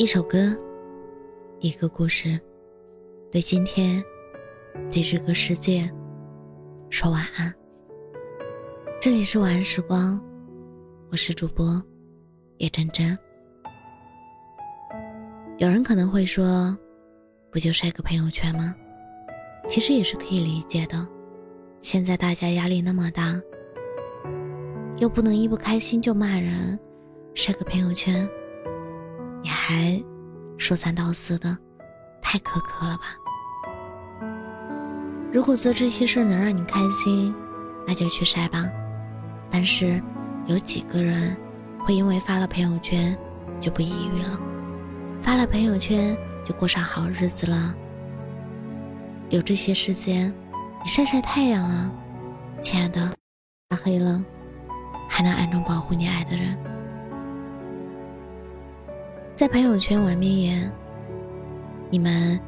一首歌，一个故事，对今天，对这个世界，说晚安。这里是晚安时光，我是主播叶真真。有人可能会说，不就晒个朋友圈吗？其实也是可以理解的。现在大家压力那么大，又不能一不开心就骂人，晒个朋友圈。你还说三道四的，太苛刻了吧？如果做这些事能让你开心，那就去晒吧。但是，有几个人会因为发了朋友圈就不抑郁了？发了朋友圈就过上好日子了？有这些时间，你晒晒太阳啊，亲爱的。发黑了，还能暗中保护你爱的人。在朋友圈玩命言，你们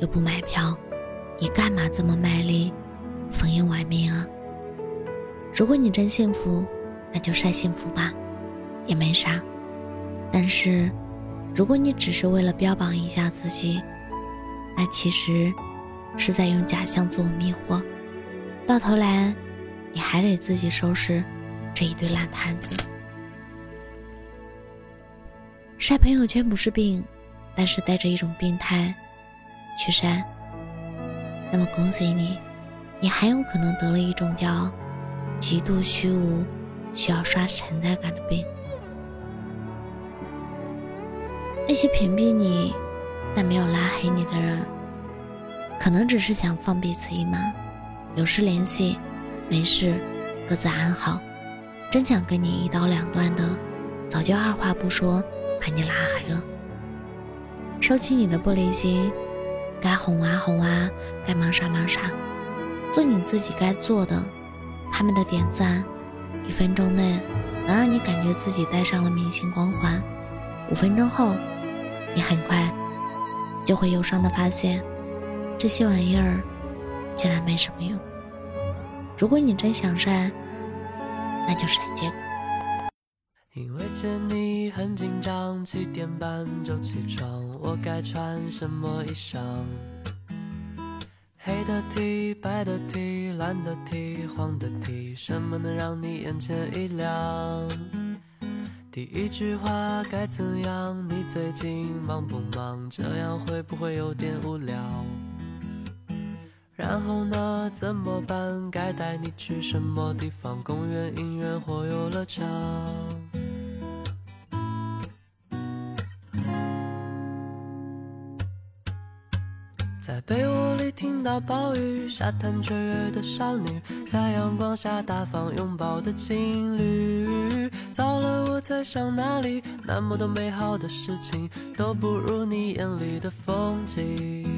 又不买票，你干嘛这么卖力，逢迎玩命啊？如果你真幸福，那就晒幸福吧，也没啥。但是，如果你只是为了标榜一下自己，那其实是在用假象自我迷惑，到头来，你还得自己收拾这一堆烂摊子。晒朋友圈不是病，但是带着一种病态去晒，那么恭喜你，你很有可能得了一种叫极度虚无、需要刷存在感的病。那些屏蔽你但没有拉黑你的人，可能只是想放彼此一马，有事联系，没事各自安好。真想跟你一刀两断的，早就二话不说。把你拉黑了，收起你的玻璃心，该哄啊哄啊，该忙啥忙啥，做你自己该做的。他们的点赞，一分钟内能让你感觉自己戴上了明星光环，五分钟后，你很快就会忧伤的发现，这些玩意儿竟然没什么用。如果你真想晒，那就晒结果。因为见你很紧张，七点半就起床，我该穿什么衣裳？黑的 T，白的 T，蓝的 T，黄的 T，什么能让你眼前一亮？第一句话该怎样？你最近忙不忙？这样会不会有点无聊？然后呢？怎么办？该带你去什么地方？公园、影院或游乐场？在被窝里听到暴雨，沙滩雀跃的少女，在阳光下大方拥抱的情侣。糟了，我在想哪里？那么多美好的事情，都不如你眼里的风景。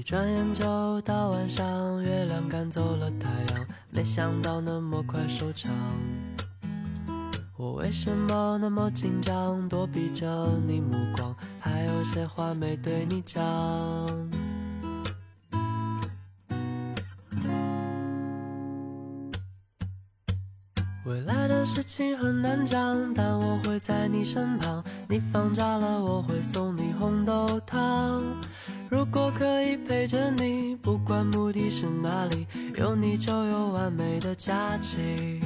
一转眼就到晚上，月亮赶走了太阳，没想到那么快收场。我为什么那么紧张，躲避着你目光，还有些话没对你讲。未来的事情很难讲，但我会在你身旁。你放假了，我会送你红豆汤。如果可以陪着你，不管目的是哪里，有你就有完美的假期。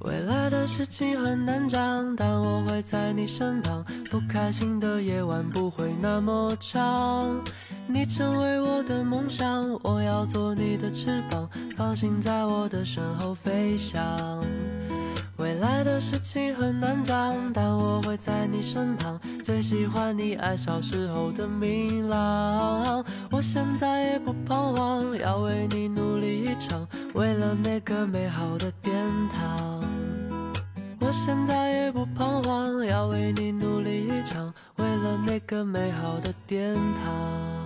未来的事情很难讲，但我会在你身旁。不开心的夜晚不会那么长，你成为我的梦想，我要做你的翅膀，放心在我的身后飞翔。爱的事情很难讲，但我会在你身旁。最喜欢你爱笑时候的明朗。我现在也不彷徨，要为你努力一场，为了那个美好的殿堂。我现在也不彷徨，要为你努力一场，为了那个美好的殿堂。